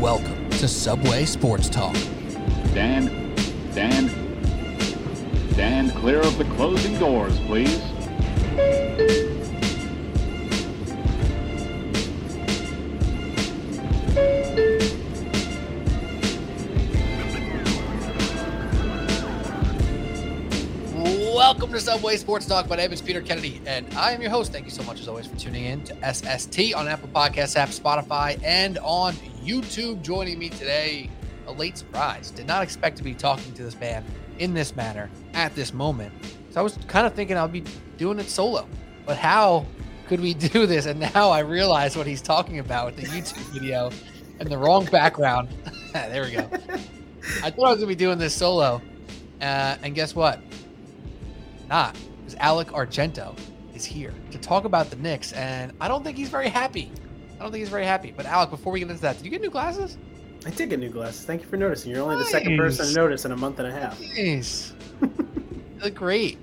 Welcome to Subway Sports Talk. Dan, Dan, Dan, clear of the closing doors, please. Welcome to Subway Sports Talk. My name is Peter Kennedy, and I am your host. Thank you so much, as always, for tuning in to SST on Apple Podcasts app, Spotify, and on YouTube. Joining me today, a late surprise. Did not expect to be talking to this man in this manner at this moment. So I was kind of thinking I'd be doing it solo. But how could we do this? And now I realize what he's talking about with the YouTube video and the wrong background. there we go. I thought I was going to be doing this solo. Uh, and guess what? Not. Because Alec Argento is here to talk about the Knicks. And I don't think he's very happy. I don't think he's very happy. But Alec, before we get into that, did you get new glasses? I did get new glasses. Thank you for noticing. You're only the second person to notice in a month and a half. Nice. you look great.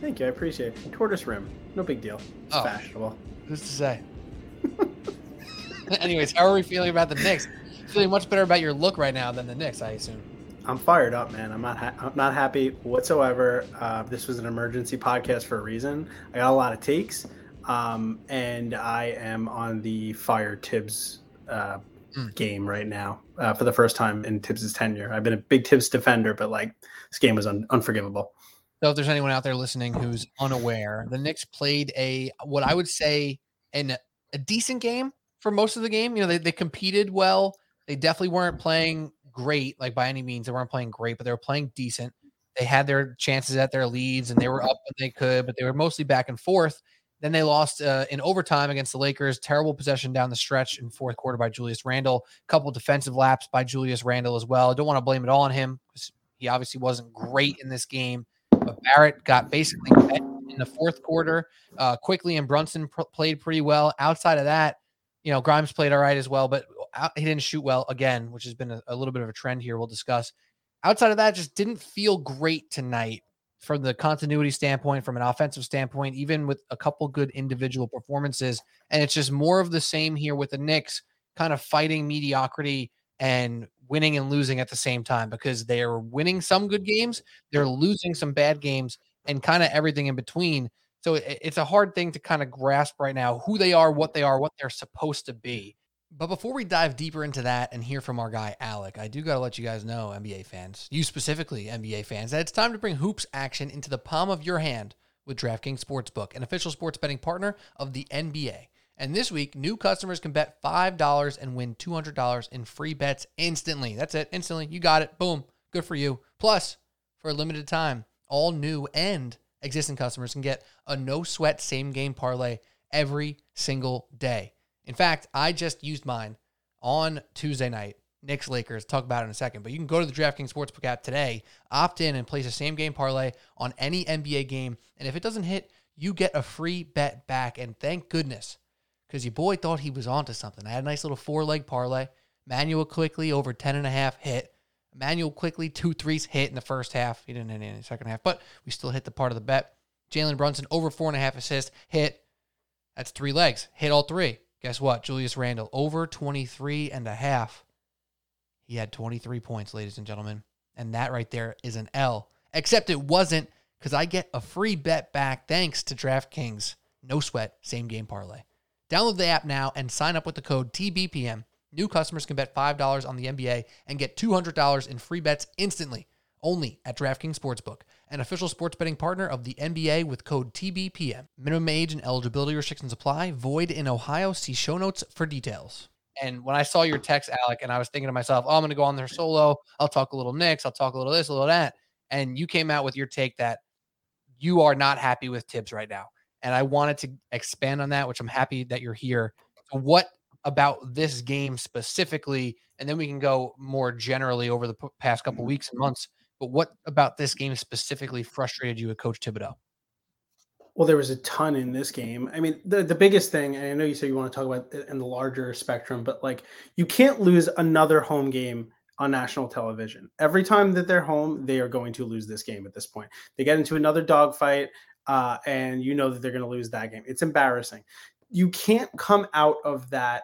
Thank you. I appreciate it. Tortoise rim. No big deal. It's Oh. fashionable. Who's to say? Anyways, how are we feeling about the Knicks? Feeling much better about your look right now than the Knicks, I assume. I'm fired up, man. I'm not. Ha- I'm not happy whatsoever. Uh, this was an emergency podcast for a reason. I got a lot of takes, um, and I am on the fire Tibbs uh, Mm. game right now uh, for the first time in Tibbs' tenure. I've been a big Tibbs defender, but like this game was un- unforgivable. So if there's anyone out there listening who's unaware, the Knicks played a what I would say an a decent game for most of the game. You know, they, they competed well. They definitely weren't playing great, like by any means. They weren't playing great, but they were playing decent. They had their chances at their leads and they were up when they could, but they were mostly back and forth. Then they lost uh, in overtime against the Lakers. Terrible possession down the stretch in fourth quarter by Julius Randle. Couple defensive laps by Julius Randle as well. Don't want to blame it all on him he obviously wasn't great in this game. But Barrett got basically in the fourth quarter. Uh, Quickley and Brunson pr- played pretty well. Outside of that, you know, Grimes played all right as well, but out, he didn't shoot well again, which has been a, a little bit of a trend here. We'll discuss. Outside of that, just didn't feel great tonight from the continuity standpoint, from an offensive standpoint, even with a couple good individual performances. And it's just more of the same here with the Knicks kind of fighting mediocrity and winning and losing at the same time because they are winning some good games, they're losing some bad games, and kind of everything in between. So it's a hard thing to kind of grasp right now who they are, what they are, what they're supposed to be. But before we dive deeper into that and hear from our guy Alec, I do got to let you guys know, NBA fans, you specifically NBA fans, that it's time to bring hoops action into the palm of your hand with DraftKings Sportsbook, an official sports betting partner of the NBA. And this week, new customers can bet $5 and win $200 in free bets instantly. That's it, instantly. You got it. Boom. Good for you. Plus, for a limited time, all new and existing customers can get a no sweat same game parlay every single day. In fact, I just used mine on Tuesday night. Knicks Lakers, talk about it in a second. But you can go to the DraftKings Sportsbook app today, opt in, and place a same game parlay on any NBA game. And if it doesn't hit, you get a free bet back. And thank goodness, because your boy thought he was onto something. I had a nice little four leg parlay. Manuel Quickley over 10 and a half hit. Manuel Quickley two threes hit in the first half. He didn't hit in the second half, but we still hit the part of the bet. Jalen Brunson over four and a half assists hit. That's three legs. Hit all three. Guess what? Julius Randle over 23 and a half. He had 23 points, ladies and gentlemen. And that right there is an L. Except it wasn't because I get a free bet back thanks to DraftKings. No sweat, same game parlay. Download the app now and sign up with the code TBPM. New customers can bet $5 on the NBA and get $200 in free bets instantly. Only at DraftKings Sportsbook, an official sports betting partner of the NBA with code TBPM. Minimum age and eligibility restrictions apply. Void in Ohio. See show notes for details. And when I saw your text, Alec, and I was thinking to myself, oh, I'm going to go on there solo. I'll talk a little Knicks. I'll talk a little this, a little that. And you came out with your take that you are not happy with Tibbs right now. And I wanted to expand on that, which I'm happy that you're here. So what about this game specifically? And then we can go more generally over the past couple mm-hmm. weeks and months. But what about this game specifically frustrated you with Coach Thibodeau? Well, there was a ton in this game. I mean, the, the biggest thing, and I know you said you want to talk about it in the larger spectrum, but like you can't lose another home game on national television. Every time that they're home, they are going to lose this game at this point. They get into another dogfight, uh, and you know that they're going to lose that game. It's embarrassing. You can't come out of that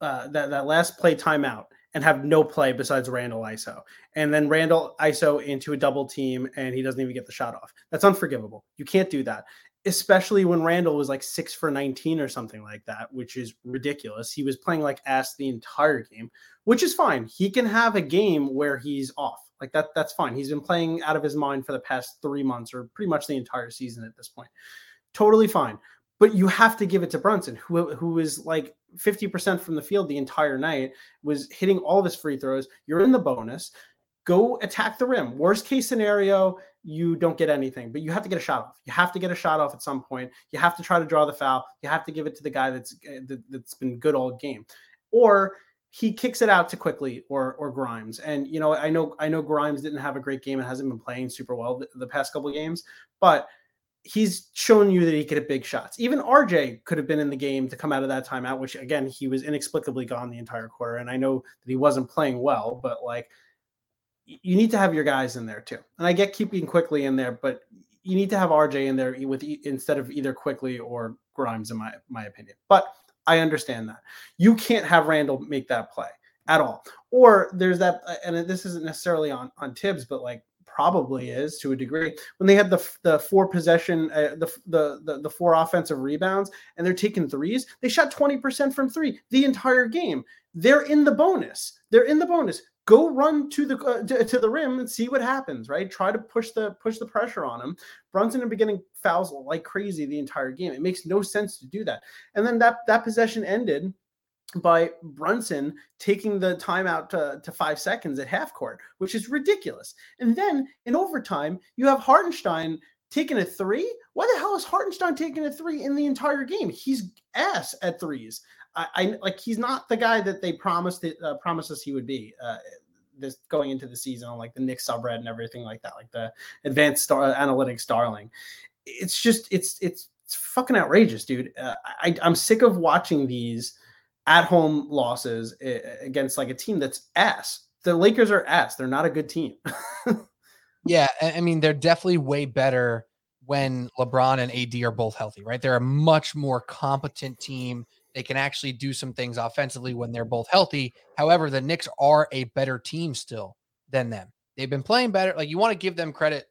uh, that that last play timeout and have no play besides Randle ISO, and then Randle ISO into a double team and he doesn't even get the shot off. That's unforgivable. You can't do that, especially when Randle was like six for 19 or something like that, which is ridiculous. He was playing like ass the entire game, which is fine. He can have a game where he's off. Like that, that's fine. He's been playing out of his mind for the past three months or pretty much the entire season at this point. Totally fine. But you have to give it to Brunson, who who is like 50% from the field the entire night, was hitting all of his free throws. You're in the bonus. Go attack the rim. Worst case scenario, you don't get anything, but you have to get a shot off. You have to get a shot off at some point. You have to try to draw the foul. You have to give it to the guy that's uh, that, that's been good all game. Or he kicks it out to Quickley or or Grimes. And you know, I know I know Grimes didn't have a great game and hasn't been playing super well the, the past couple games, but he's shown you that he could hit big shots. Even RJ could have been in the game to come out of that timeout, which again he was inexplicably gone the entire quarter. And I know that he wasn't playing well, but like you need to have your guys in there too. And I get keeping Quickley in there, but you need to have RJ in there with instead of either Quickley or Grimes, in my my opinion. But I understand that you can't have Randle make that play at all. Or there's that, uh, and this isn't necessarily on on Thibs, but like probably is to a degree when they had the the four possession uh, the, the, the the four offensive rebounds and they're taking threes they shot 20% from 3 the entire game. They're in the bonus. They're in the bonus. Go run to the uh, to, to, the rim and see what happens right? Try to push the push the pressure on him brunson in beginning fouls like crazy the entire game. It makes no sense to do that. And then that that possession ended by Brunson taking the timeout to, to five seconds at half court, which is ridiculous. And then in overtime, you have Hartenstein taking a three. Why the hell is Hartenstein taking a three in the entire game? He's ass at threes. I, I like he's not the guy that they promised it, uh, promised us he would be. Uh, this going into the season on like the Knicks subreddit and everything like that, like the advanced star analytics darling. It's just it's it's it's fucking outrageous, dude. Uh, I, I'm sick of watching these at home losses eh, against like a team that's ass. The Lakers are ass. They're not a good team. yeah, I mean they're definitely way better when LeBron and AD are both healthy, right? They're a much more competent team. They can actually do some things offensively when they're both healthy. However, the Knicks are a better team still than them. They've been playing better. Like you want to give them credit.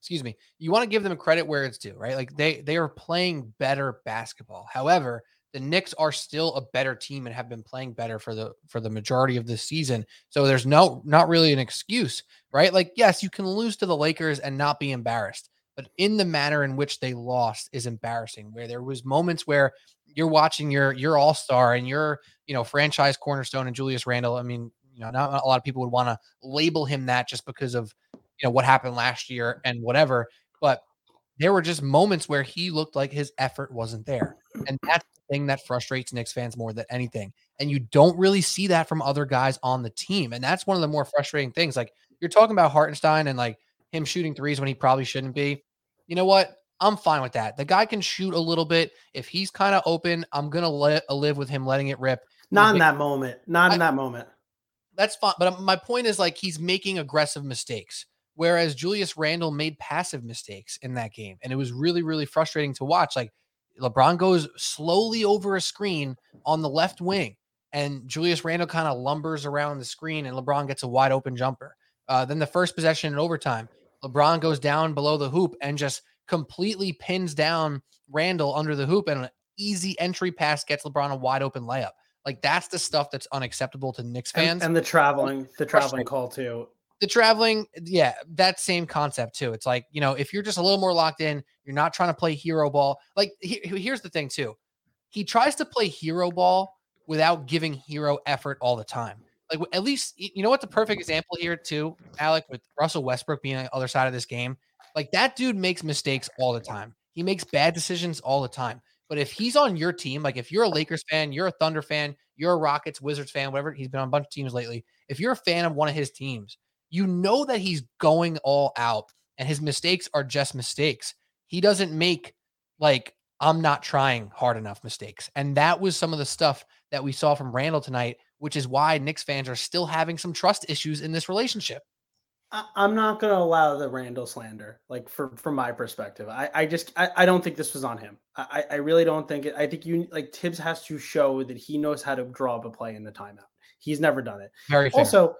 Excuse me. You want to give them credit where it's due, right? Like they they are playing better basketball. However, the Knicks are still a better team and have been playing better for the for the majority of this season. So there's no not really an excuse, right? Like yes, you can lose to the Lakers and not be embarrassed, but in the manner in which they lost is embarrassing. Where there was moments where you're watching your your all-star and your, you know, franchise cornerstone and Julius Randle, I mean, you know, not a lot of people would want to label him that just because of, you know, what happened last year and whatever, but there were just moments where he looked like his effort wasn't there. And that's thing that frustrates Knicks fans more than anything. And you don't really see that from other guys on the team. And that's one of the more frustrating things. Like you're talking about Hartenstein and like him shooting threes when he probably shouldn't be. You know what? I'm fine with that. The guy can shoot a little bit. If he's kind of open, I'm gonna let uh, live with him letting it rip. Not in that moment. Not in that moment. That's fine. But um, my point is like he's making aggressive mistakes. Whereas Julius Randle made passive mistakes in that game. And it was really, really frustrating to watch. Like LeBron goes slowly over a screen on the left wing, and Julius Randle kind of lumbers around the screen, and LeBron gets a wide open jumper. Uh, then the first possession in overtime, LeBron goes down below the hoop and just completely pins down Randle under the hoop, and an easy entry pass gets LeBron a wide open layup. Like that's the stuff that's unacceptable to Knicks fans. And, and the traveling, the traveling call too the traveling, yeah, that same concept too. It's like, you know, if you're just a little more locked in, you're not trying to play hero ball. Like, he, here's the thing too. He tries to play hero ball without giving hero effort all the time. Like, at least, you know what the perfect example here too, Alec, with Russell Westbrook being on the other side of this game? Like, that dude makes mistakes all the time. He makes bad decisions all the time. But if he's on your team, like if you're a Lakers fan, you're a Thunder fan, you're a Rockets, Wizards fan, whatever, he's been on a bunch of teams lately. If you're a fan of one of his teams, you know that he's going all out and his mistakes are just mistakes. He doesn't make like I'm not trying hard enough mistakes. And that was some of the stuff that we saw from Randle tonight, which is why Knicks fans are still having some trust issues in this relationship. I, am not going to allow the Randle slander. Like for from my perspective, I I just I, I don't think this was on him. I I really don't think it. I think you like Tibbs has to show that he knows how to draw up a play in the timeout. He's never done it. Very fair. also.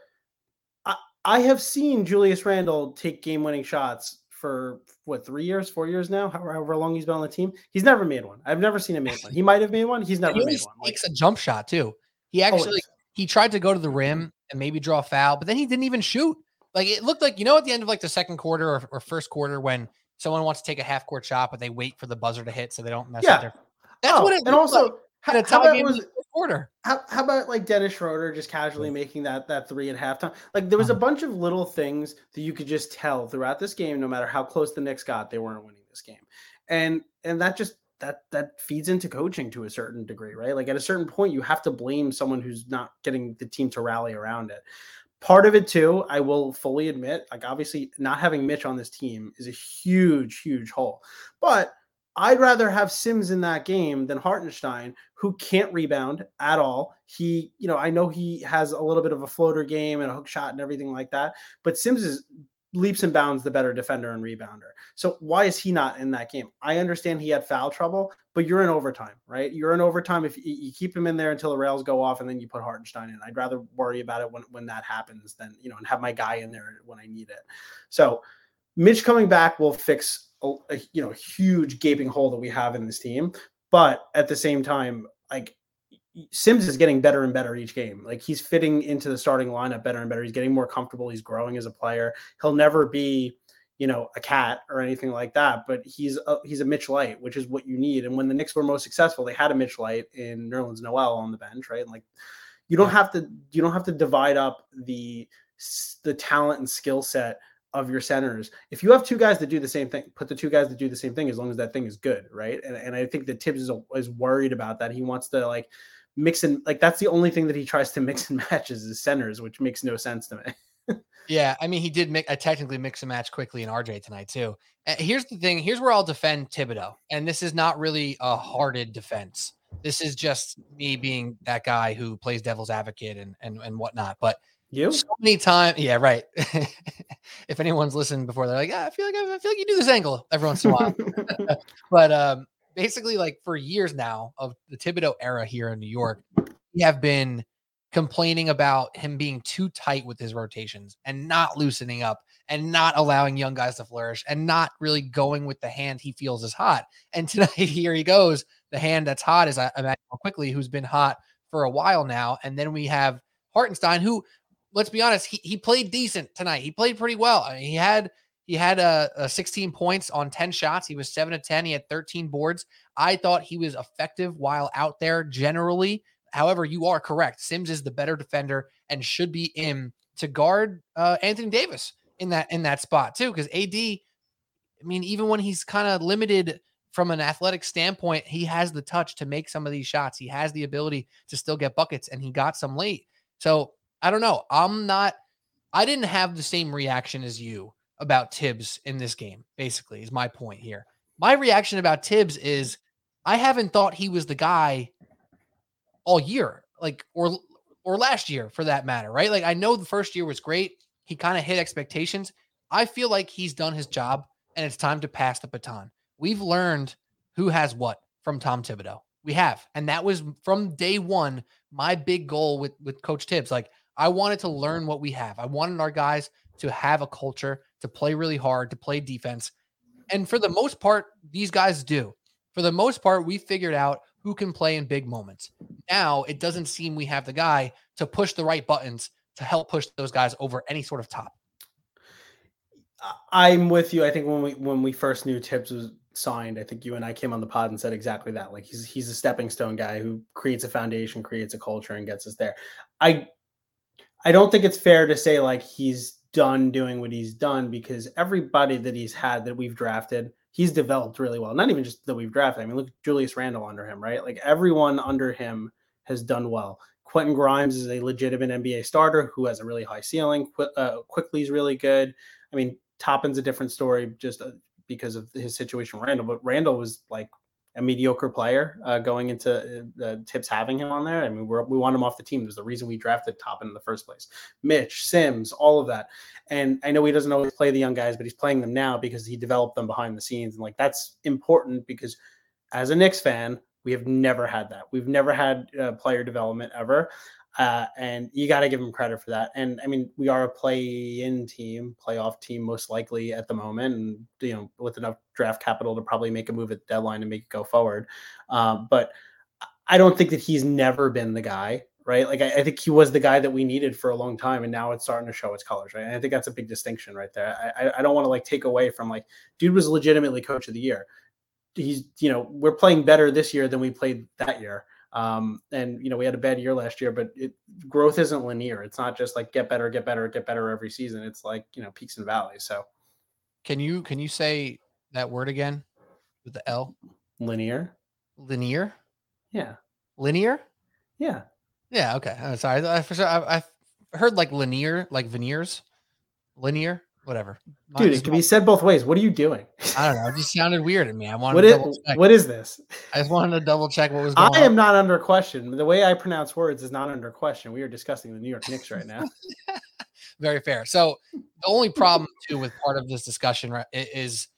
I, have seen Julius Randle take game winning shots for what three years, four years now, however long he's been on the team. He's never made one. I've never seen him make one. He might have made one. He's never he made one. Takes like, a jump shot too. He actually always. he tried to go to the rim and maybe draw a foul, but then he didn't even shoot. Like it looked like you know at the end of like the second quarter or, or first quarter when someone wants to take a half court shot, but they wait for the buzzer to hit so they don't mess yeah. up their. That's oh, what it and also. Like. How, how about was, quarter? How, how about like Dennis Schroeder just casually making that that three at halftime? Like there was a uh-huh. bunch of little things that you could just tell throughout this game, no matter how close the Knicks got, they weren't winning this game, and and that just that that feeds into coaching to a certain degree, right? Like at a certain point, you have to blame someone who's not getting the team to rally around it. Part of it too, I will fully admit, like obviously not having Mitch on this team is a huge, huge hole. But I'd rather have Sims in that game than Hartenstein, who can't rebound at all. He, you know, I know he has a little bit of a floater game and a hook shot and everything like that, but Sims is leaps and bounds the better defender and rebounder. So why is he not in that game? I understand he had foul trouble, but you're in overtime, right? You're in overtime if you keep him in there until the rails go off and then you put Hartenstein in. I'd rather worry about it when when that happens than, you know, and have my guy in there when I need it. So Mitch coming back will fix a, a you know huge gaping hole that we have in this team, but at the same time, like Sims is getting better and better each game. Like he's fitting into the starting lineup better and better. He's getting more comfortable. He's growing as a player. He'll never be, you know, a cat or anything like that. But he's a, he's a Mitch Light, which is what you need. And when the Knicks were most successful, they had a Mitch Light in Nerlens Noel on the bench, right? And like you don't have to you don't have to divide up the the talent and skill set of your centers. If you have two guys that do the same thing, put the two guys that do the same thing as long as that thing is good, right? And, and I think that Tibbs is, is worried about that. He wants to like mix and like that's the only thing that he tries to mix and match is his centers, which makes no sense to me. yeah, I mean he did make I technically mix and match Quickley in RJ tonight too. Uh, here's the thing. Here's where I'll defend Thibodeau, and this is not really a hearted defense. This is just me being that guy who plays devil's advocate and and and whatnot. But you so many times, yeah, right. if anyone's listened before, they're like, yeah, I feel like I, I feel like you do this angle every once in a while. but um, basically like for years now of the Thibodeau era here in New York, we have been complaining about him being too tight with his rotations and not loosening up and not allowing young guys to flourish and not really going with the hand he feels is hot. And tonight, here he goes. The hand that's hot is Immanuel Quickley, who's been hot for a while now. And then we have Hartenstein, who, let's be honest, he, he played decent tonight. He played pretty well. I mean, he had he had a, a 16 points on 10 shots. He was 7 to 10. He had 13 boards. I thought he was effective while out there generally. However, you are correct. Sims is the better defender and should be in to guard uh, Anthony Davis in that in that spot too. Because AD, I mean, even when he's kind of limited from an athletic standpoint, he has the touch to make some of these shots. He has the ability to still get buckets, and he got some late. So I don't know. I'm not. I didn't have the same reaction as you about Tibbs in this game, basically, is my point here. My reaction about Tibbs is I haven't thought he was the guy all year, like or or last year for that matter, right? Like I know the first year was great. He kind of hit expectations. I feel like he's done his job and it's time to pass the baton. We've learned who has what from Tom Thibodeau. We have. And that was from day one my big goal with with coach Tibbs. Like I wanted to learn what we have. I wanted our guys to have a culture, to play really hard, to play defense. And for the most part, these guys do. For the most part, we figured out who can play in big moments. Now it doesn't seem we have the guy to push the right buttons to help push those guys over any sort of top. I'm with you. I think when we when we first knew Tibbs was signed, I think you and I came on the pod and said exactly that. Like he's he's a stepping stone guy who creates a foundation, creates a culture, and gets us there. I I don't think it's fair to say like he's done doing what he's done because everybody that he's had that we've drafted, he's developed really well. Not even just that we've drafted. I mean, look at Julius Randle under him, right? Like everyone under him has done well. Quentin Grimes is a legitimate NBA starter who has a really high ceiling. Qu- uh, really good. I mean, Toppin's a different story just uh, because of his situation Randle, but Randle was like a mediocre player uh, going into uh, Thibs having him on there. I mean, we want him off the team. There's the reason we drafted Toppin in the first place. Mitch, Sims, all of that. And I know he doesn't always play the young guys, but he's playing them now because he developed them behind the scenes. And like that's important because as a Knicks fan, we have never had that. We've never had uh, player development ever. Uh, and you got to give them credit for that. And I mean, we are a play-in team, playoff team, most likely at the moment, and you know, with enough draft capital to probably make a move at the deadline and make it go forward. Um, but I don't think that he's never been the guy, right? Like I, I, think he was the guy that we needed for a long time, and now it's starting to show its colors, right? And I think that's a big distinction right there. I, I don't want to like take away from like, dude was legitimately coach of the year. He's, you know, we're playing better this year than we played that year. Um, and you know, we had a bad year last year, but it, growth isn't linear. It's not just like get better, get better, get better every season. It's like you know, peaks and valleys. So, can you can you say that word again with the L? Linear. Linear. Yeah. Linear. Yeah. Yeah. Okay. I'm sorry. I, for sure, I, I heard like linear, like veneers. Linear whatever. Dude, it can be said both ways. What are you doing? I don't know. It just sounded weird to me. I wanted what to is, what is this? I just wanted to double check what was going I on. am not under question. The way I pronounce words is not under question. We are discussing the New York Knicks right now. Very fair. So the only problem too with part of this discussion right, is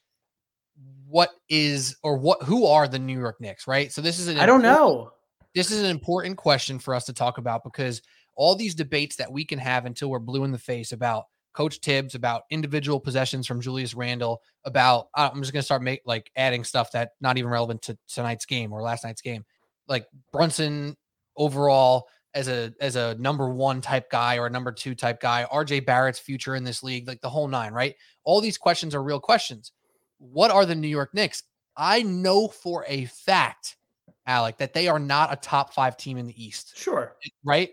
what is or what who are the New York Knicks, right? So this is an I don't know. This is an important question for us to talk about because all these debates that we can have until we're blue in the face about Coach Tibbs about individual possessions from Julius Randle. About uh, I'm just gonna start make like adding stuff that not even relevant to tonight's game or last night's game. Like Brunson overall as a as a number one type guy or a number two type guy. RJ Barrett's future in this league, like the whole nine, right? All these questions are real questions. What are the New York Knicks? I know for a fact, Alec, that they are not a top five team in the East. Sure. Right?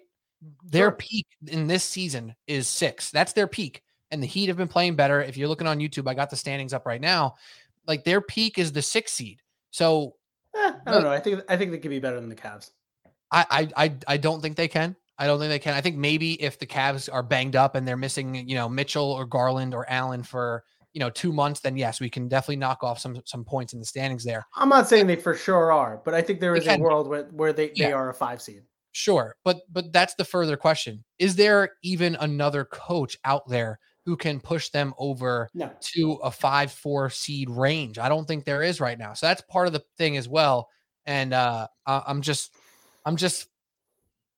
Their sure. peak in this season is six. That's their peak. And the Heat have been playing better. If you're looking on YouTube, I got the standings up right now. Like their peak is the six seed. So eh, I don't know. I think I think they could be better than the Cavs. I I I don't think they can. I don't think they can. I think maybe if the Cavs are banged up and they're missing, you know, Mitchell or Garland or Allen for you know two months, then yes, we can definitely knock off some some points in the standings there. I'm not saying they for sure are, but I think there is a world where where they, yeah. they are a five seed. Sure, but but that's the further question. Is there even another coach out there who can push them over no. to a 5-4 seed range? I don't think there is right now. So that's part of the thing as well. And uh I'm just I'm just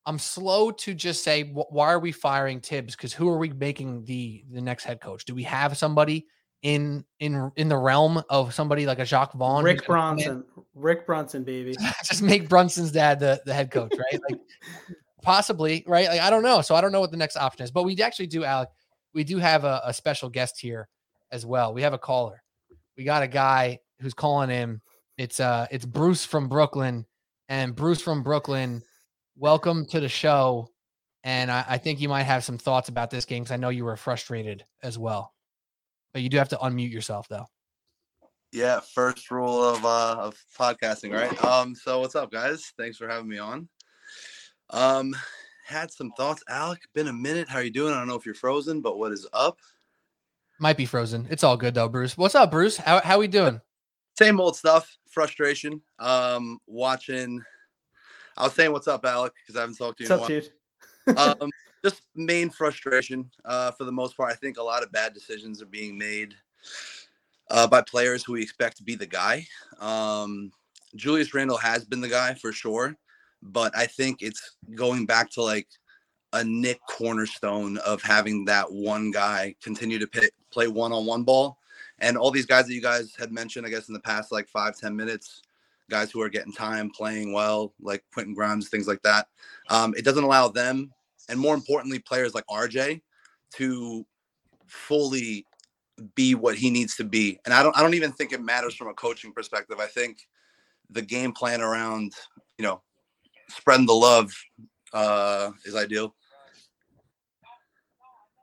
I'm slow to just say why are we firing Tibbs Because who are we making the the next head coach? Do we have somebody in in in the realm of somebody like a Jacque Vaughn. Rick Brunson. Rick Brunson, baby. Just make Brunson's dad the, the head coach, right? Like possibly, right? Like I don't know. So I don't know what the next option is. But we actually do, Alec. We do have a, a special guest here as well. We have a caller. We got a guy who's calling him. It's uh it's Bruce from Brooklyn. And Bruce from Brooklyn, welcome to the show. And I, I think you might have some thoughts about this game because I know you were frustrated as well. But you do have to unmute yourself though. Yeah, first rule of uh of podcasting, right? Um, so what's up, guys? Thanks for having me on. Um, had some thoughts. Alec, been a minute. How are you doing? I don't know if you're frozen, but what is up? Might be frozen. It's all good though, Bruce. What's up, Bruce? How how we doing? Same old stuff. Frustration. Um, watching. I was saying what's up, Alec, because I haven't talked to you. What's in a while. um, just main frustration uh, for the most part. I think a lot of bad decisions are being made uh, by players who we expect to be the guy. Um, Julius Randle has been the guy for sure, but I think it's going back to like a Knick cornerstone of having that one guy continue to play one-on-one ball, and all these guys that you guys had mentioned, I guess in the past like five ten minutes, guys who are getting time, playing well, like Quentin Grimes, things like that. Um, it doesn't allow them and more importantly, players like RJ to fully be what he needs to be. And I don't I don't even think it matters from a coaching perspective. I think the game plan around, you know, spreading the love uh is ideal.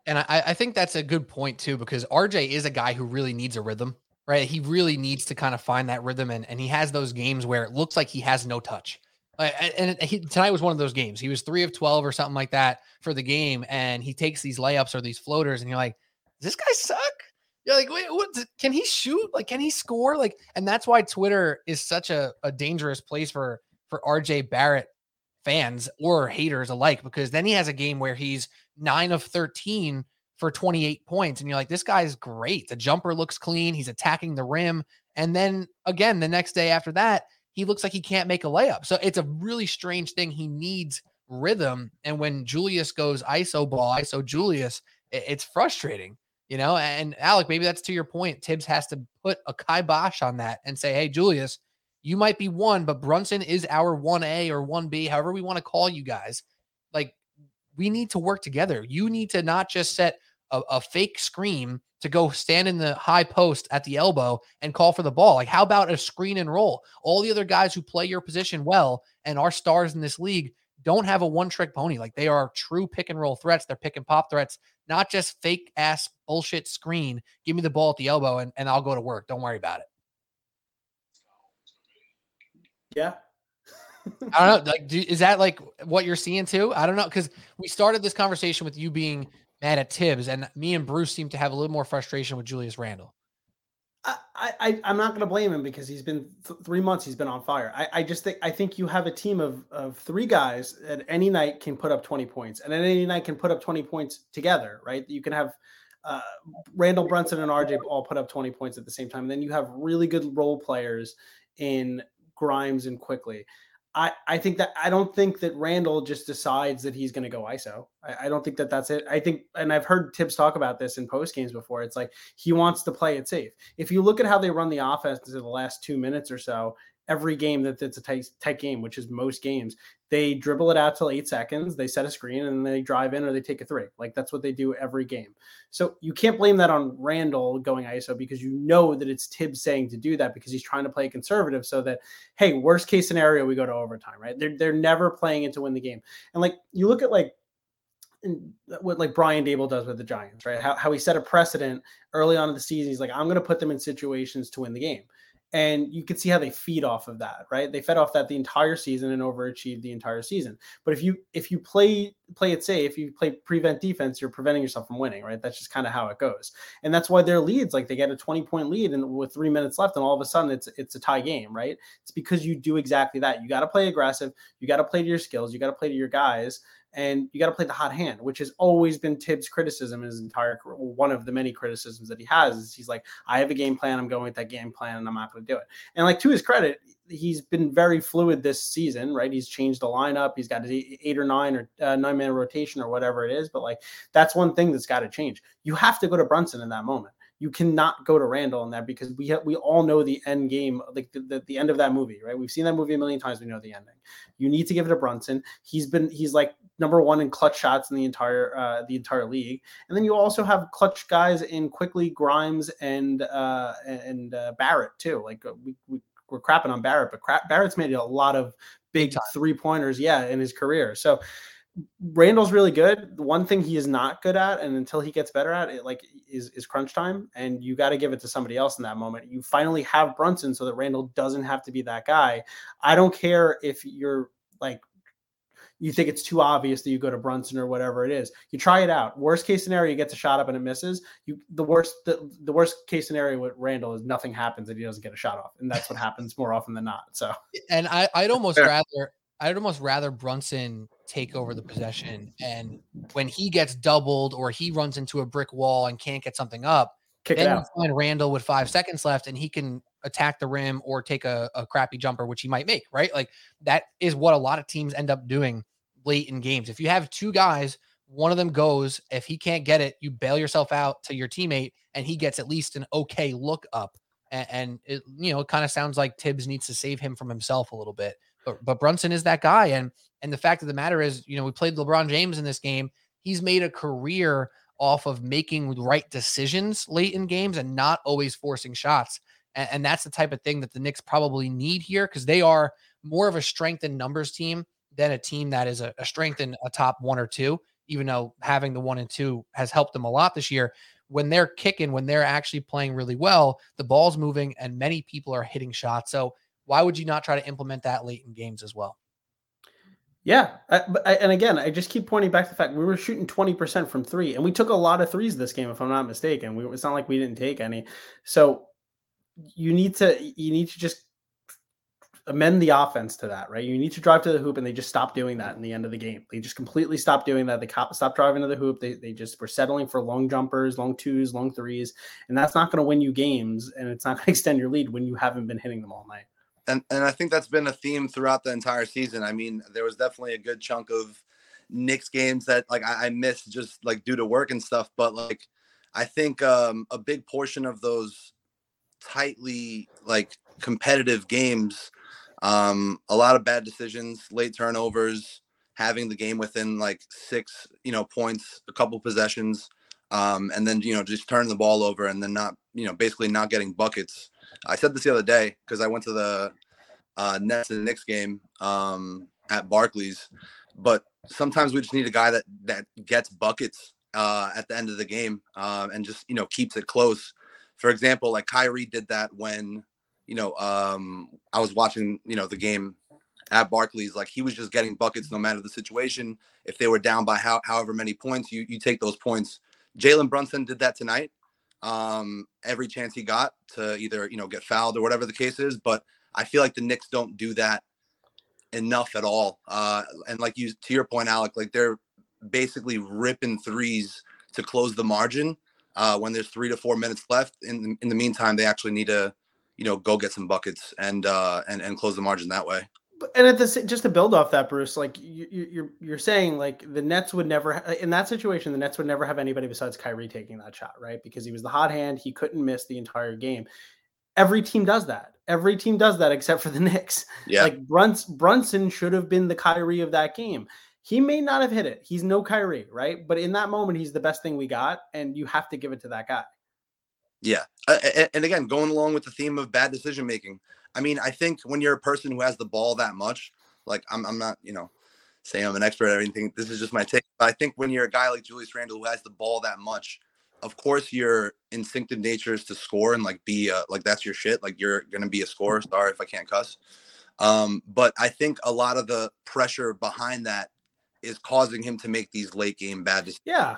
And I, I think that's a good point too, because RJ is a guy who really needs a rhythm, right? He really needs to kind of find that rhythm and, and he has those games where it looks like he has no touch and he, tonight was one of those games. He was three of 12 or something like that for the game. And he takes these layups or these floaters, and you're like, does this guy suck? You're like, wait, what? Can he shoot? Like, can he score? Like, and that's why Twitter is such a, a dangerous place for for RJ Barrett fans or haters alike, because then he has a game where he's nine of 13 for 28 points. And you're like, this guy's great. The jumper looks clean. He's attacking the rim. And then again, the next day after that, he looks like he can't make a layup. So it's a really strange thing. He needs rhythm. And when Julius goes ISO ball, ISO Julius, it's frustrating, you know. And Alec, maybe that's to your point. Tibbs has to put a kibosh on that and say, hey, Julius, you might be one, but Brunson is our 1A or 1B, however we want to call you guys. Like, we need to work together. You need to not just set a, a, fake screen to go stand in the high post at the elbow and call for the ball. Like, how about a screen and roll? All the other guys who play your position well and are stars in this league don't have a one trick pony. Like, they are true pick and roll threats. They're pick and pop threats, not just fake ass bullshit screen. Give me the ball at the elbow and, and I'll go to work. Don't worry about it. Yeah. I don't know. Like, do, is that like what you're seeing too? I don't know because we started this conversation with you being mad at Tibbs and me and Bruce seem to have a little more frustration with Julius Randle. I, I I'm not going to blame him because he's been th- three months. He's been on fire. I, I just think I think you have a team of of three guys at any night can put up 20 points, and at any night can put up 20 points together. Right? You can have uh, Randle Brunson and RJ all put up 20 points at the same time. And then you have really good role players in Grimes and Quickley. I, think that I don't think that Randle just decides that he's going to go ISO. I, I, don't think that that's it. I think, and I've heard Tibbs talk about this in post games before. It's like he wants to play it safe. If you look at how they run the offense in the last two minutes or so, every game that it's a tight, tight game, which is most games, they dribble it out till eight seconds, they set a screen, and then they drive in or they take a three. Like that's what they do every game. So you can't blame that on Randle going ISO because you know that it's Thibs saying to do that because he's trying to play conservative so that, hey, worst case scenario, we go to overtime, right? They're, they're never playing it to win the game. And like you look at like what like Brian Daboll does with the Giants, right? How, how he set a precedent early on in the season. He's like, I'm going to put them in situations to win the game and you can see how they feed off of that right? They fed off that the entire season and overachieved the entire season. But if you if you play play it safe if you play prevent defense you're preventing yourself from winning right? That's just kind of how it goes. And that's why their leads like they get a 20 point lead and with three minutes left and all of a sudden it's it's a tie game right? It's because you do exactly that. You got to play aggressive. You got to play to your skills. You got to play to your guys and you got to play the hot hand, which has always been Tibbs' criticism in his entire. One of the many criticisms that he has is he's like, I have a game plan, I'm going with that game plan, and I'm not going to do it. And like to his credit, he's been very fluid this season, right? He's changed the lineup, he's got eight or nine or uh, nine man rotation or whatever it is. But like that's one thing that's got to change. You have to go to Brunson in that moment you cannot go to Randle in that because we have, we all know the end game, like the, the, the, end of that movie, right? We've seen that movie a million times. We know the ending. You need to give it to Brunson. He's been he's like number one in clutch shots in the entire uh, the entire league, and then you also have clutch guys in Quickley, Grimes and uh, and uh, Barrett too. Like uh, we, we we're crapping on Barrett, but Barrett's made a lot of big three pointers, yeah, in his career. So Randle's really good. The one thing he is not good at, and until he gets better at it, like is is crunch time, and you got to give it to somebody else in that moment. You finally have Brunson, so that Randall doesn't have to be that guy. I don't care if you're like you think it's too obvious that you go to Brunson or whatever it is. You try it out. Worst case scenario, you get a shot up and it misses. You the worst the, the worst case scenario with Randle is nothing happens and he doesn't get a shot off, and that's what happens more often than not. So, and I I'd almost rather I'd almost rather Brunson take over the possession. And when he gets doubled or he runs into a brick wall and can't get something up, Kick then you find Randle with five seconds left and he can attack the rim or take a, a crappy jumper, which he might make, right? Like that is what a lot of teams end up doing late in games. If you have two guys, one of them goes, if he can't get it, you bail yourself out to your teammate and he gets at least an okay look up. And, and it, you know, it kind of sounds like Tibbs needs to save him from himself a little bit. But, but Brunson is that guy. And and the fact of the matter is, you know, we played LeBron James in this game. He's made a career off of making right decisions late in games and not always forcing shots. And, and that's the type of thing that the Knicks probably need here because they are more of a strength in numbers team than a team that is a, a strength in a top one or two, even though having the one and two has helped them a lot this year. When they're kicking, when they're actually playing really well, the ball's moving and many people are hitting shots. So why would you not try to implement that late in games as well? Yeah, I, I, and again, I just keep pointing back to the fact we were shooting twenty percent from three, and we took a lot of threes this game, if I'm not mistaken. We, it's not like we didn't take any. So you need to you need to just amend the offense to that, right? You need to drive to the hoop, and they just stopped doing that in the end of the game. They just completely stopped doing that. They stopped driving to the hoop. They, they just were settling for long jumpers, long twos, long threes, and that's not going to win you games, and it's not going to extend your lead when you haven't been hitting them all night and and I think that's been a theme throughout the entire season. I mean, there was definitely a good chunk of Knicks games that like I, I missed just like due to work and stuff. But like I think um, a big portion of those tightly like competitive games, um, a lot of bad decisions, late turnovers, having the game within like six, you know, points, a couple possessions, um, and then you know just turning the ball over and then not, you know, basically not getting buckets. I said this the other day because I went to the uh, Nets and Knicks game um, at Barclays, but sometimes we just need a guy that that gets buckets uh, at the end of the game uh, and just you know keeps it close. For example, like Kyrie did that when you know um, I was watching you know the game at Barclays. Like he was just getting buckets no matter the situation. If they were down by how, however many points, you you take those points. Jalen Brunson did that tonight um, every chance he got to either you know get fouled or whatever the case is. But I feel like the Knicks don't do that enough at all. Uh, and like you to your point, Alec, like they're basically ripping threes to close the margin uh, when there's three to four minutes left. In in the meantime, they actually need to you know go get some buckets and uh, and and close the margin that way. And at this just to build off that bruce like you, you're you're saying like the nets would never in that situation the nets would never have anybody besides Kyrie taking that shot right? Because he was the hot hand he couldn't miss the entire game. Every team does that. Every team does that except for the Knicks. Yeah. Like Brunson Brunson should have been the Kyrie of that game. He may not have hit it. He's no Kyrie right? But in that moment he's the best thing we got and you have to give it to that guy yeah and again going along with the theme of bad decision making I mean, I think when you're a person who has the ball that much, like I'm, I'm not, you know, saying I'm an expert or anything. This is just my take. But I think when you're a guy like Julius Randle who has the ball that much, of course your instinctive nature is to score and like be a, like that's your shit. Like you're gonna be a scorer. Sorry if I can't cuss. Um, but I think a lot of the pressure behind that is causing him to make these late game bad decisions. Yeah.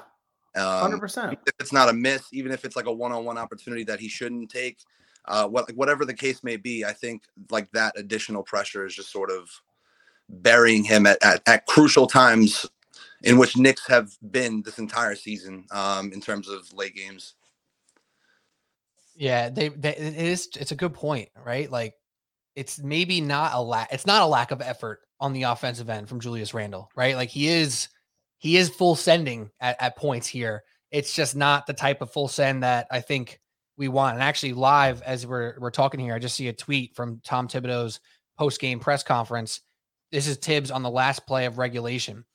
Um, hundred percent. If it's not a miss, even if it's like a one-on-one opportunity that he shouldn't take, uh, what, whatever the case may be, I think like that additional pressure is just sort of burying him at, at, at crucial times in which Knicks have been this entire season um, in terms of late games. Yeah, they, they it is it's a good point, right? Like it's maybe not a lack it's not a lack of effort on the offensive end from Julius Randle, right? Like he is he is full sending at, at points here. It's just not the type of full send that I think we want. And actually, live as we're we're talking here, I just see a tweet from Tom Thibodeau's post game press conference. This is Tibbs on the last play of regulation.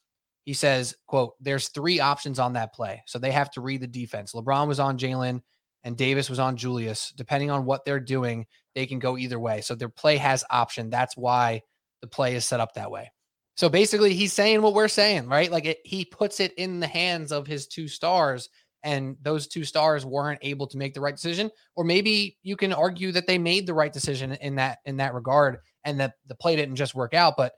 He says, "quote There's three options on that play, so they have to read the defense. LeBron was on Jalen, and Davis was on Julius. Depending on what they're doing, they can go either way. So their play has option. That's why the play is set up that way." So basically, he's saying what we're saying, right? Like it, he puts it in the hands of his two stars and those two stars weren't able to make the right decision or maybe you can argue that they made the right decision in that in that regard and that the play didn't just work out but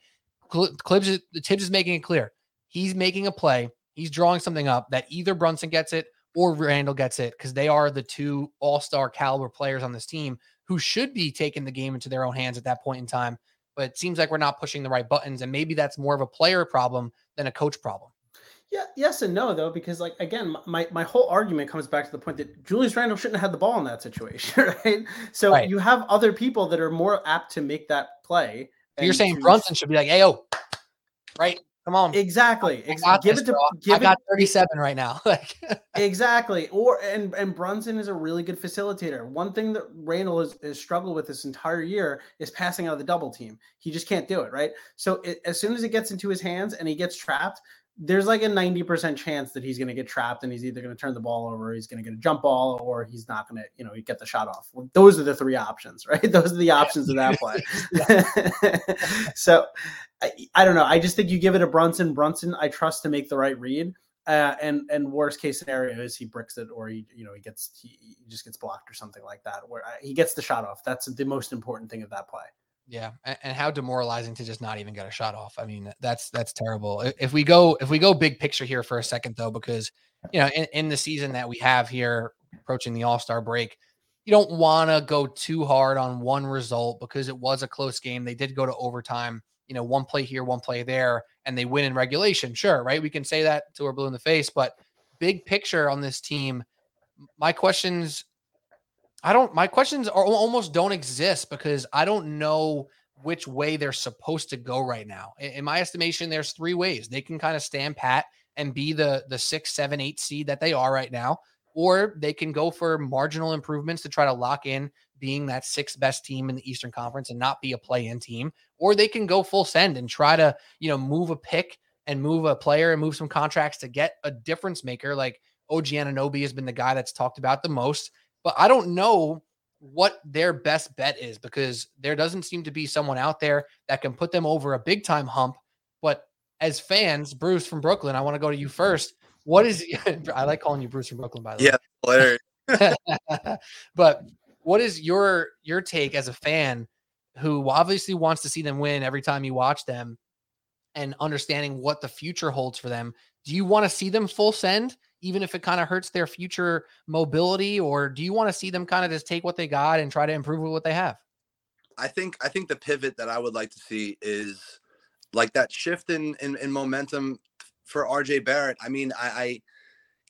Clips, is, the Tibbs is making it clear he's making a play he's drawing something up that either Brunson gets it or Randle gets it because they are the two all-star caliber players on this team who should be taking the game into their own hands at that point in time but it seems like we're not pushing the right buttons and maybe that's more of a player problem than a coach problem yeah, yes and no though, because like again, my my whole argument comes back to the point that Julius Randle shouldn't have had the ball in that situation, right? So right. you have other people that are more apt to make that play. You're saying. Brunson should be like, "Hey, yo, right? Come on." Exactly. Exactly. Give it to. Give I got 37 it... right now. like exactly. Or and and Brunson is a really good facilitator. One thing that Randle has, has struggled with this entire year is passing out of the double team. He just can't do it, right? So it, as soon as it gets into his hands and he gets trapped, there's like a 90% chance that he's going to get trapped and he's either going to turn the ball over, he's going to get a jump ball, or he's not going to, you know, get the shot off. Well, those are the three options, right? Those are the options of that play. so I, I, don't know. I just think you give it a Brunson. Brunson, I trust to make the right read. Uh, and and worst case scenario is he bricks it or he you know he gets he, he just gets blocked or something like that where uh, he gets the shot off. That's the most important thing of that play. Yeah, and, and, how demoralizing to just not even get a shot off. I mean, that's that's terrible. If we go if we go big picture here for a second though, because you know, in, in the season that we have here approaching the All Star break, you don't want to go too hard on one result because it was a close game. They did go to overtime. You know, one play here, one play there, and they win in regulation. Sure, right? We can say that to we're blue in the face, but big picture on this team, my questions I don't my questions are almost don't exist because I don't know which way they're supposed to go right now. In my estimation, there's three ways. They can kind of stand pat and be the the six, seven, eight seed that they are right now, or they can go for marginal improvements to try to lock in being that sixth best team in the Eastern Conference and not be a play-in team, or they can go full send and try to, you know, move a pick and move a player and move some contracts to get a difference maker. Like OG Anunoby has been the guy that's talked about the most but I don't know what their best bet is because there doesn't seem to be someone out there that can put them over a big time hump. But as fans, Bruce from Brooklyn, I want to go to you first. What is I like calling you Bruce from Brooklyn by the yeah, way. but what is your your take as a fan who obviously wants to see them win every time you watch them and understanding what the future holds for them? Do you want to see them full send? even if it kind of hurts their future mobility, or do you want to see them kind of just take what they got and try to improve with what they have? I think I think the pivot that I would like to see is like that shift in in, in momentum for RJ Barrett. I mean, I, I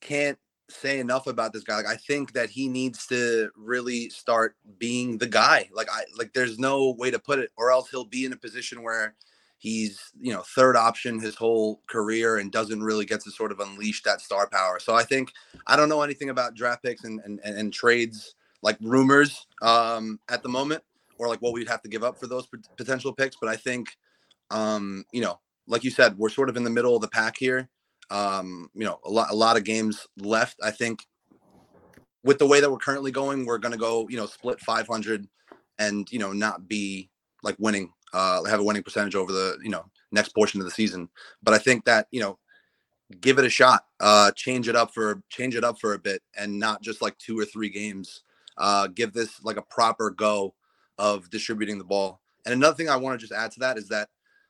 can't say enough about this guy. Like I think that he needs to really start being the guy. Like I like there's no way to put it, or else he'll be in a position where he's you know third option his whole career and doesn't really get to sort of unleash that star power so i think i don't know anything about draft picks and and, and trades like rumors um at the moment or like what we'd have to give up for those potential picks but i think um you know like you said we're sort of in the middle of the pack here um you know a lot a lot of games left i think with the way that we're currently going we're going to go you know split 500 and you know not be like winning uh, have a winning percentage over the you know next portion of the season. But I think that you know give it a shot, uh, change it up for change it up for a bit, and not just like two or three games. Uh, give this like a proper go of distributing the ball. And another thing I want to just add to that is that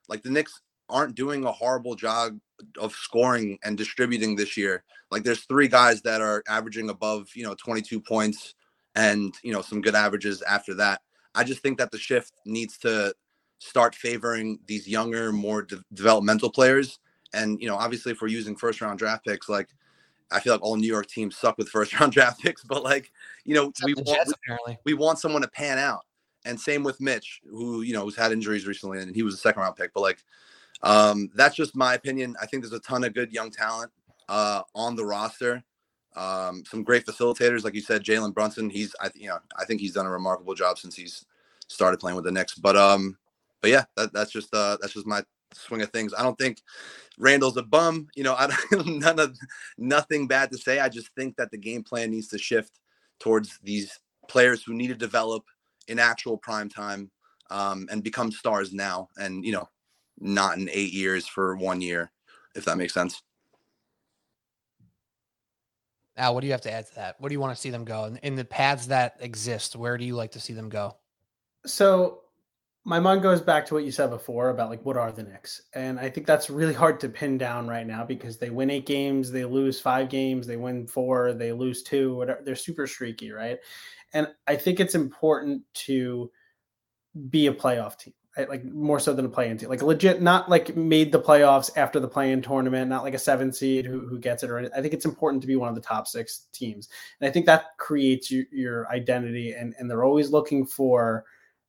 like the Knicks aren't doing a horrible job of scoring and distributing this year. Like there's three guys that are averaging above, you know, 22 points and, you know, some good averages after that. I just think that the shift needs to start favoring these younger, more de- developmental players. And you know, obviously, if we're using first round draft picks, like I feel like all New York teams suck with first round draft picks, but like you know, we want we, want someone to pan out. And same with Mitch, who you know who's had injuries recently, and he was a second round pick. But like, um, that's just my opinion. I think there's a ton of good young talent uh, on the roster. Um, some great facilitators, like you said, Jalen Brunson. He's, I, you know, I think he's done a remarkable job since he's started playing with the Knicks. But um, but yeah, that, that's just uh, that's just my swing of things. I don't think Randle's a bum. You know, I don't none of nothing bad to say. I just think that the game plan needs to shift towards these players who need to develop in actual prime time um, and become stars now, and you know, not in eight years for one year, if that makes sense. Now, what do you have to add to that? What do you want to see them go in, in the paths that exist? Where do you like to see them go? So my mind goes back to what you said before about like what are the Knicks, and I think that's really hard to pin down right now because they win eight games, they lose five games, they win four, they lose two, whatever. They're super streaky, right? And I think it's important to be a playoff team, right? Like more so than a play-in team, like legit, not like made the playoffs after the play-in tournament, not like a seven seed who, who gets it. Or I think it's important to be one of the top six teams, and I think that creates your, your identity, and and they're always looking for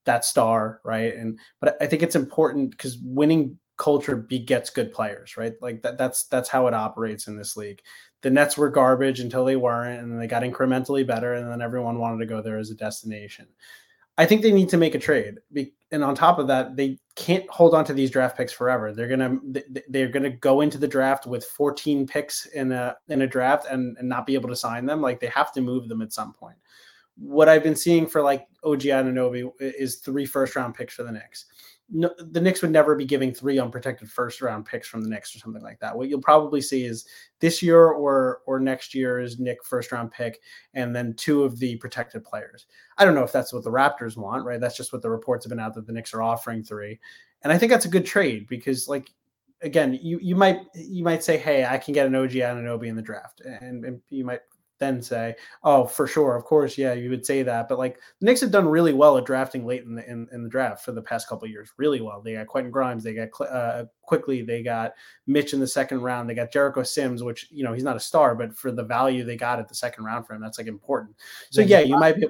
that star, right? And but I think it's important because winning culture begets good players, right? Like that that's that's how it operates in this league. The Nets were garbage until they weren't, and they got incrementally better, and then everyone wanted to go there as a destination. I think they need to make a trade, and on top of that, they can't hold on to these draft picks forever. They're gonna they're gonna go into the draft with 14 picks in a in a draft and, and not be able to sign them. Like they have to move them at some point what I've been seeing for like OG Anunoby is three first round picks for the Knicks. No, the Knicks would never be giving three unprotected first round picks from the Knicks or something like that. What you'll probably see is this year or or next year's Knick first round pick, and then two of the protected players. I don't know if that's what the Raptors want, right? That's just what the reports have been out that the Knicks are offering three, and I think that's a good trade because like again, you you might you might say, hey, I can get an OG Anunoby in the draft, and, and you might then say, "Oh, for sure, of course, yeah, you would say that." But like the Knicks have done really well at drafting late in the in, in the draft for the past couple years, really well. They got Quentin Grimes, they got uh, Quickley, they got Mitch in the second round, they got Jericho Sims, which you know he's not a star, but for the value they got at the second round for him, that's like important. So yeah, you might be,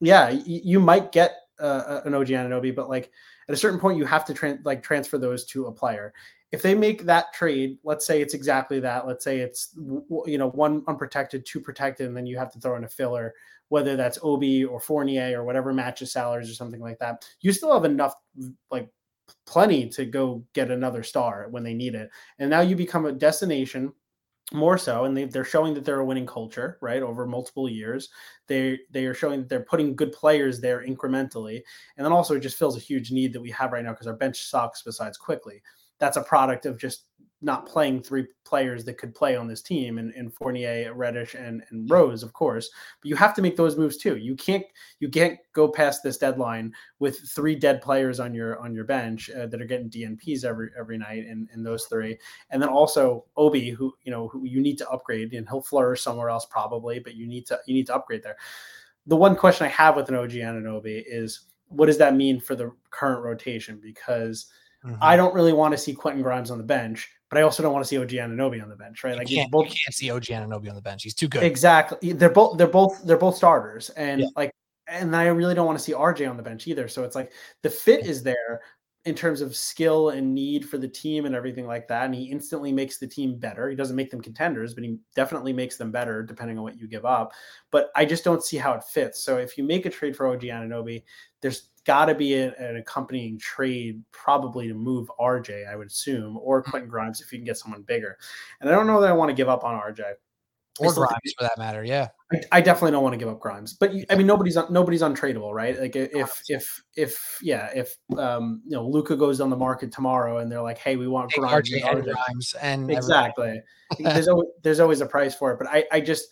yeah, you, might get uh, an OG Anunoby, but like at a certain point, you have to like transfer those to a player if they make that trade, let's say it's exactly that. Let's say it's you know one unprotected, two protected, and then you have to throw in a filler, whether that's Obi or Fournier or whatever matches salaries or something like that. You still have enough like plenty to go get another star when they need it, and now you become a destination more so and they, they're showing that they're a winning culture right over multiple years they they are showing that they're putting good players there incrementally and then also it just fills a huge need that we have right now because our bench sucks besides Quickley that's a product of just not playing three players that could play on this team and, and Fournier, Reddish, and, and Rose, of course. But you have to make those moves too. You can't you can't go past this deadline with three dead players on your on your bench uh, that are getting DNPs every every night and, and those three. And then also Obi, who you know who you need to upgrade, and he'll flourish somewhere else probably, but you need to you need to upgrade there. The one question I have with an OG and an Obi is what does that mean for the current rotation? Because – Mm-hmm. I don't really want to see Quentin Grimes on the bench, but I also don't want to see OG Anunoby on the bench, right? Like you can't, both, you can't see OG Anunoby on the bench. He's too good. Exactly. They're both they're both they're both starters, and yeah. like, and I really don't want to see RJ on the bench either. So it's like the fit is there in terms of skill and need for the team and everything like that, and he instantly makes the team better. He doesn't make them contenders, but he definitely makes them better depending on what you give up. But I just don't see how it fits. So if you make a trade for OG Anunoby, there's got to be a, an accompanying trade, probably to move RJ, I would assume, or mm-hmm. Quentin Grimes if you can get someone bigger. And I don't know that I want to give up on RJ or Grimes for that matter. Yeah, I, I, definitely don't want to give up Grimes, but you, I mean nobody's nobody's untradeable, right? Like if if if yeah, if um you know Luka goes on the market tomorrow and they're like, hey, we want Grimes, RJ and Grimes, and exactly. there's always there's always a price for it, but I I just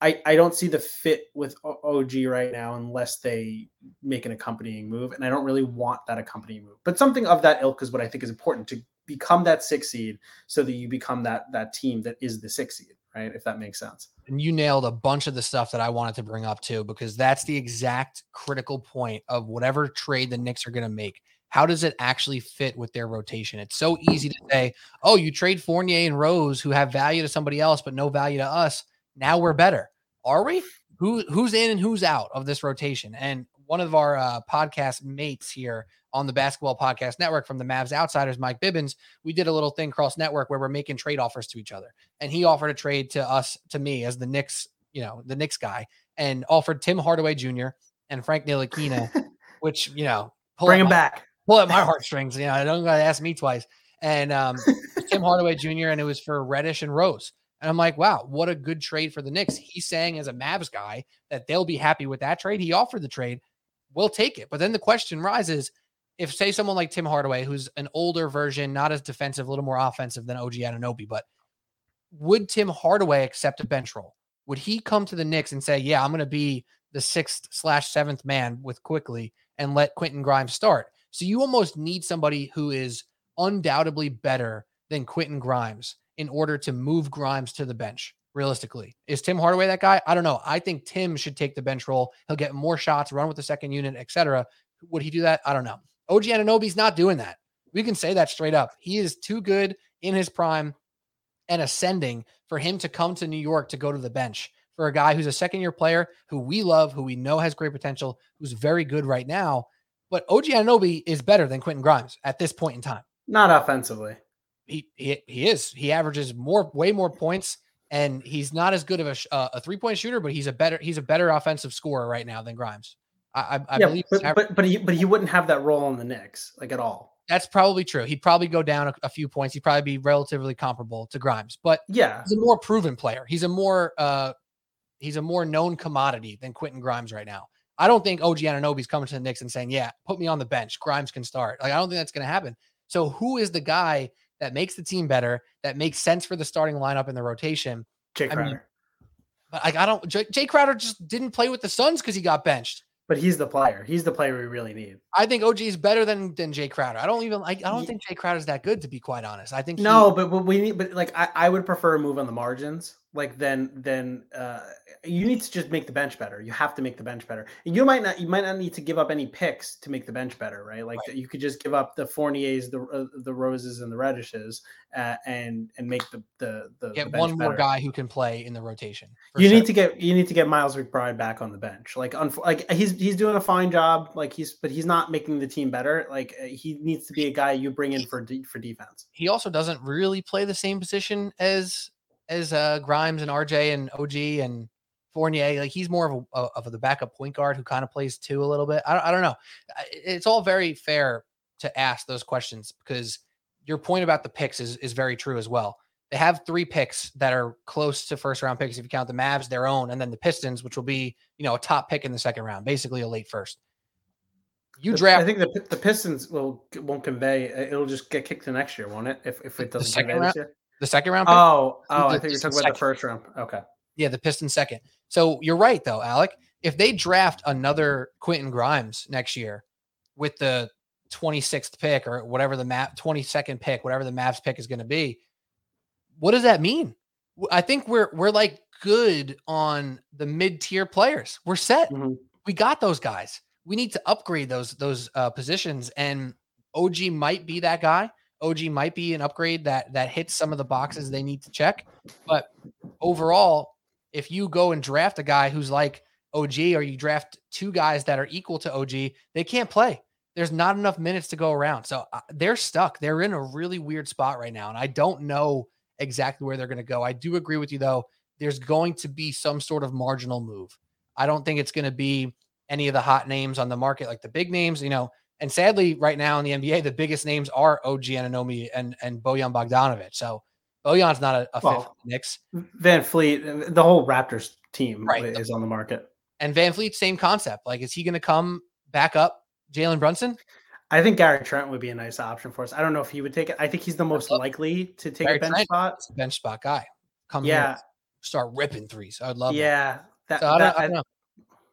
I, I don't see the fit with OG right now unless they make an accompanying move. And I don't really want that accompanying move. But something of that ilk is what I think is important to become that six seed so that you become that that team that is the six seed, right? If that makes sense. And you nailed a bunch of the stuff that I wanted to bring up too, because that's the exact critical point of whatever trade the Knicks are going to make. How does it actually fit with their rotation? It's so easy to say, oh, you trade Fournier and Rose, who have value to somebody else, but no value to us now we're better. Are we? Who who's in and who's out of this rotation? And one of our uh, podcast mates here on the Basketball Podcast Network from the Mavs Outsiders, Mike Bibbins, we did a little thing cross network where we're making trade offers to each other. And he offered a trade to us, to me, as the Knicks, you know, the Knicks guy, and offered Tim Hardaway Jr. and Frank Ntilikina, which, you know, bring him my, back. Pull at my heartstrings. You know, I don't gotta ask me twice. And um, Tim Hardaway Jr. and it was for Reddish and Rose. And I'm like, wow, what a good trade for the Knicks. Mm. He's saying as a Mavs guy that they'll be happy with that trade. He offered the trade. We'll take it. But then the question rises if, say, someone like Tim Hardaway, who's an older version, not as defensive, a little more offensive than OG Anunoby, but would Tim Hardaway accept a bench role? Would he come to the Knicks and say, yeah, I'm going to be the sixth slash seventh man with Quickley and let Quentin Grimes start? So you almost need somebody who is undoubtedly better than Quentin Grimes in order to move Grimes to the bench. Realistically, is Tim Hardaway that guy? I don't know. I think Tim should take the bench role. He'll get more shots, run with the second unit, etc. Would he do that? I don't know. OG Anunoby's not doing that. We can say that straight up. He is too good in his prime and ascending for him to come to New York to go to the bench for a guy who's a second year player who we love, who we know has great potential, who's very good right now. But OG Anunoby is better than Quentin Grimes at this point in time. Not offensively he, he he is. He averages more, way more points, and he's not as good of a uh, a three point shooter, but he's a better he's a better offensive scorer right now than Grimes. I, I, I yeah, believe, but, but but he but he wouldn't have that role in the Knicks like at all. That's probably true. He'd probably go down a, a, few points. He'd probably be relatively comparable to Grimes, but yeah, he's a more proven player. He's a more uh, he's a more known commodity than Quentin Grimes right now. I don't think OG Anunoby's coming to the Knicks and saying, "Yeah, put me on the bench. Grimes can start." Like I don't think that's going to happen. So who is the guy that makes the team better, that makes sense for the starting lineup in the rotation? Jae I Crowder. mean, But like I don't. Jae, Jae Crowder just didn't play with the Suns because he got benched. but he's the player. He's the player we really need. I think OG is better than than Jae Crowder. I don't even like. I don't Ye- think Jae Crowder's that good to be quite honest. I think he- No, but, but we need but like I, I would prefer a move on the margins. Like then then uh you need to just make the bench better. You have to make the bench better. And you might not you might not need to give up any picks to make the bench better, right? Like you could just give up the Fourniers, the uh, the roses and the Reddishes uh, and and make the the the, get the one more better. guy who can play in the rotation. You sure. need to get you need to get Miles McBride back on the bench. Like unf- like he's he's doing a fine job. Like he's but he's not making the team better. Like uh, he needs to be a guy you bring in for de- for defense. he also doesn't really play the same position as as uh, Grimes and RJ and OG and Fournier. Like he's more of a of the backup point guard who kind of plays two a little bit. I don't, I don't know. It's all very fair to ask those questions because your point about the picks is is very true as well. They have three picks that are close to first round picks if you count the Mavs, their own, and then the Pistons, which will be you know a top pick in the second round, basically a late first. You draft I think the the Pistons will won't convey. uh, It'll just get kicked to next year, won't it? If if it doesn't convey round? this year. The second round. Pick? Oh oh, I think you're talking Pistons about the first round. Okay. Yeah, the Pistons second. So you're right though, Alec. If they draft another Quentin Grimes next year with the 26th pick or whatever the map 22nd pick, whatever the Mavs pick is going to be, what does that mean? I think we're we're like good on the mid-tier players. We're set. Mhm. We got those guys. We need to upgrade those those uh, positions and OG might be that guy. OG might be an upgrade that that hits some of the boxes they need to check. But overall, if you go and draft a guy who's like OG or you draft two guys that are equal to OG, they can't play. There's not enough minutes to go around. So uh, they're stuck. They're in a really weird spot right now. And I don't know exactly where they're going to go. I do agree with you, though. There's going to be some sort of marginal move. I don't think it's going to be any of the hot names on the market, like the big names, you know. And sadly, right now in the NBA, the biggest names are OG Anunoby and, and Bojan Bogdanovic. So Bojan's not a, a fit Well, the Knicks. VanVleet, uh, the whole Raptors team Right. is on the market. And VanVleet, same concept. Like, is he going to come back up Jalen Brunson? I think Gary Trent would be a nice option for us. I don't know if he would take it. I think he's the most likely to take Gary a bench Trent. spot. A bench spot guy. Come Yeah, here, start ripping threes. I would love that. yeah. That, So I don't, that- I don't know.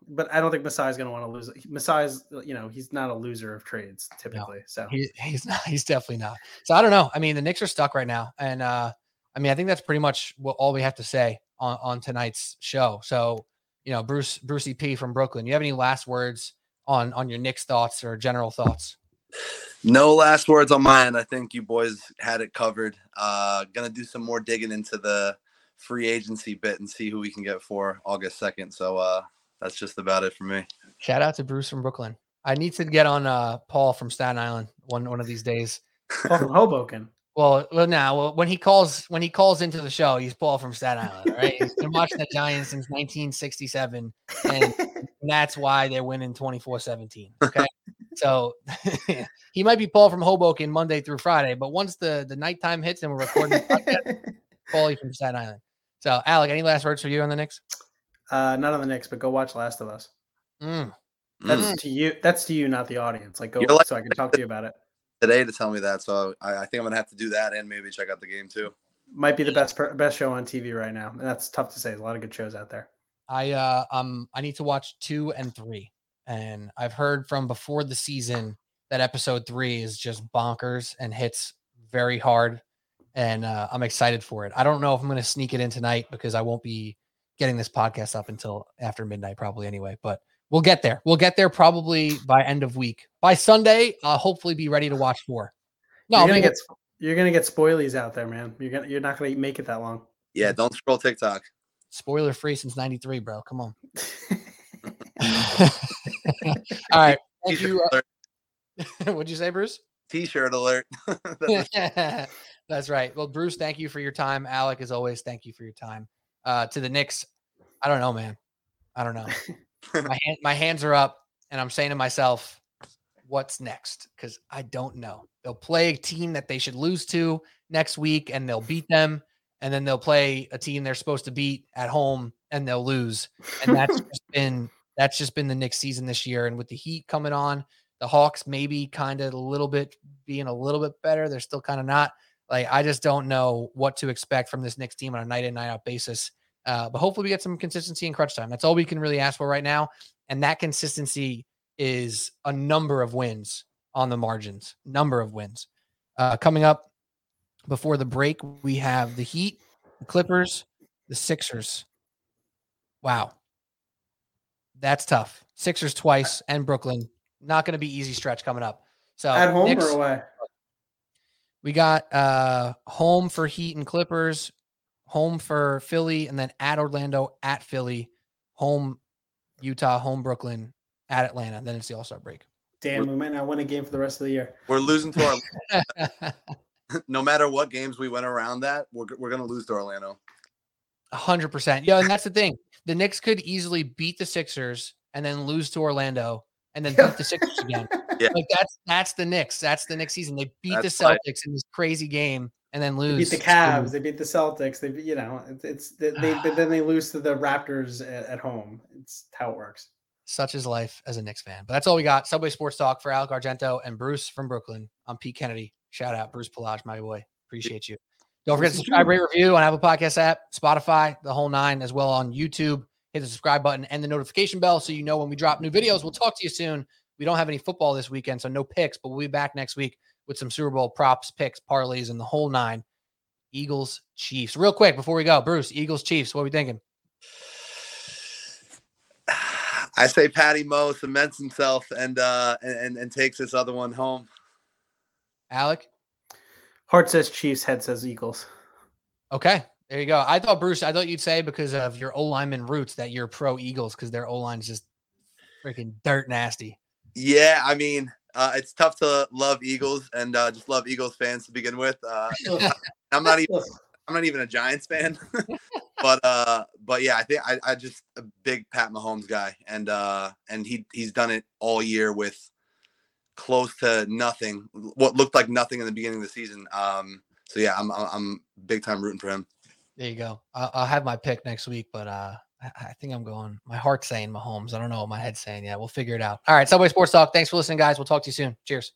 But I don't think Masai's going to want to lose. Masai's, you know, he's not a loser of trades typically. So He, he's not. He's definitely not. So I don't know. I mean, the Knicks are stuck right now, and uh, I mean, I think that's pretty much what all we have to say on on tonight's show. So, you know, Bruce Brucey P from Brooklyn. You have any last words on on your Knicks thoughts or general thoughts? No last words on mine. I think you boys had it covered. Uh, gonna do some more digging into the free agency bit and see who we can get for August second. So uh, that's just about it for me. Shout out to Bruce from Brooklyn. I need to get on uh, Paul from Staten Island one one of these days. Paul from Hoboken. Well, well, now well, when he calls when he calls into the show, he's Paul from Staten Island, right? he's been watching the Giants since 1967, and that's why they're winning 24-17. Okay, so he might be Paul from Hoboken Monday through Friday, but once the the nighttime hits and we're recording, the podcast, Paulie from Staten Island. So, Alec, any last words for you on the Knicks? Uh, not on the Knicks, but go watch Last of Us. Mm, That's Mm. to you. That's to you, not the audience. Like go You're like- so I can talk to you about it. Today to tell me that, so I, I think I'm gonna have to do that and maybe check out the game too. Might be the best best show on TV right now. And that's tough to say. There's a lot of good shows out there. I uh um I need to watch two and three, and I've heard from before the season that episode three is just bonkers and hits very hard, and uh, I'm excited for it. I don't know if I'm going to sneak it in tonight because I won't be getting this podcast up until after midnight probably anyway. But we'll get there. We'll get there probably by end of week. By Sunday, I'll hopefully be ready to watch four. No, you're gonna get you're gonna get spoilies out there, man. You're gonna you're not gonna make it that long. Yeah, don't scroll TikTok. spoiler free since '93, bro. Come on. All right. Thank T-shirt you. alert. Uh, what'd you say, Bruce? T-shirt alert. That's right. Well, Bruce, thank you for your time. Alec, as always, thank you for your time. Uh, to the Knicks, I don't know, man. I don't know. my, hand, my hands are up, and I'm saying to myself, what's next? Because I don't know. They'll play a team that they should lose to next week, and they'll beat them. And then they'll play a team they're supposed to beat at home, and they'll lose. And that's just been That's just been the Knicks season this year. And with the Heat coming on, the Hawks maybe kind of a little bit being a little bit better. They're still kind of not. Like I just don't know what to expect from this Knicks team on a night in night out basis. Uh, but hopefully we get some consistency in crunch time. That's all we can really ask for right now. And that consistency is a number of wins on the margins. Number of wins. Uh, coming up before the break, we have the Heat, the Clippers, the Sixers. Wow. That's tough. Sixers twice and Brooklyn. Not going to be easy stretch coming up. So At home Knicks- or away? We got uh home for Heat and Clippers, home for Philly, and then at Orlando, at Philly, home Utah, home Brooklyn, at Atlanta. Then it's the All Star break. Damn, we might not win a game for the rest of the year. We're losing to our. no matter what games we went around that, we're we're gonna lose to Orlando. A hundred percent. Yeah, and that's the thing. The Knicks could easily beat the Sixers and then lose to Orlando and then beat the Sixers again. Yeah. Like that's that's the Knicks. That's the Knicks season. They beat That's the why- Celtics in this crazy game and then They lose. beat the Cavs. They beat the Celtics. They, beat- you know, it's, it's they, they, but then they lose to the Raptors at, at home. It's how it works. Such is life as a Knicks fan. But that's all we got. Subway Sports Talk for Alec Argento and Bruce from Brooklyn. I'm Pete Kennedy. Shout out Bruce Pelage, my boy. Appreciate you. Don't forget to subscribe, rate, review on Apple Podcast app, Spotify, the whole nine, as well on YouTube. Hit the subscribe button and the notification bell so you know when we drop new videos. We'll talk to you soon. We don't have any football this weekend, so no picks, but we'll be back next week with some Super Bowl props, picks, parlays, and the whole nine. Eagles, Chiefs. Real quick before we go, Bruce, Eagles, Chiefs. What are we thinking? I say Patty Mo cements himself and uh and and takes this other one home. Alec? Heart says Chiefs, head says Eagles. Okay, there you go. I thought Bruce, I thought you'd say because of your O lineman roots that you're pro Eagles because their O line is just freaking dirt nasty. Yeah, I mean, uh, it's tough to love Eagles and uh, just love Eagles fans to begin with. Uh, I'm not even I'm not even a Giants fan, but uh, but yeah, I think I, I just a big Pat Mahomes guy, and uh, and he he's done it all year with close to nothing, what looked like nothing in the beginning of the season. Um, so yeah, I'm I'm big time rooting for him. There you go. I'll, I'll have my pick next week, but uh, I, think I'm going. My heart's saying Mahomes. I don't know what my head's saying yet. We'll figure it out. All right, Subway Sports Talk. Thanks for listening, guys. We'll talk to you soon. Cheers.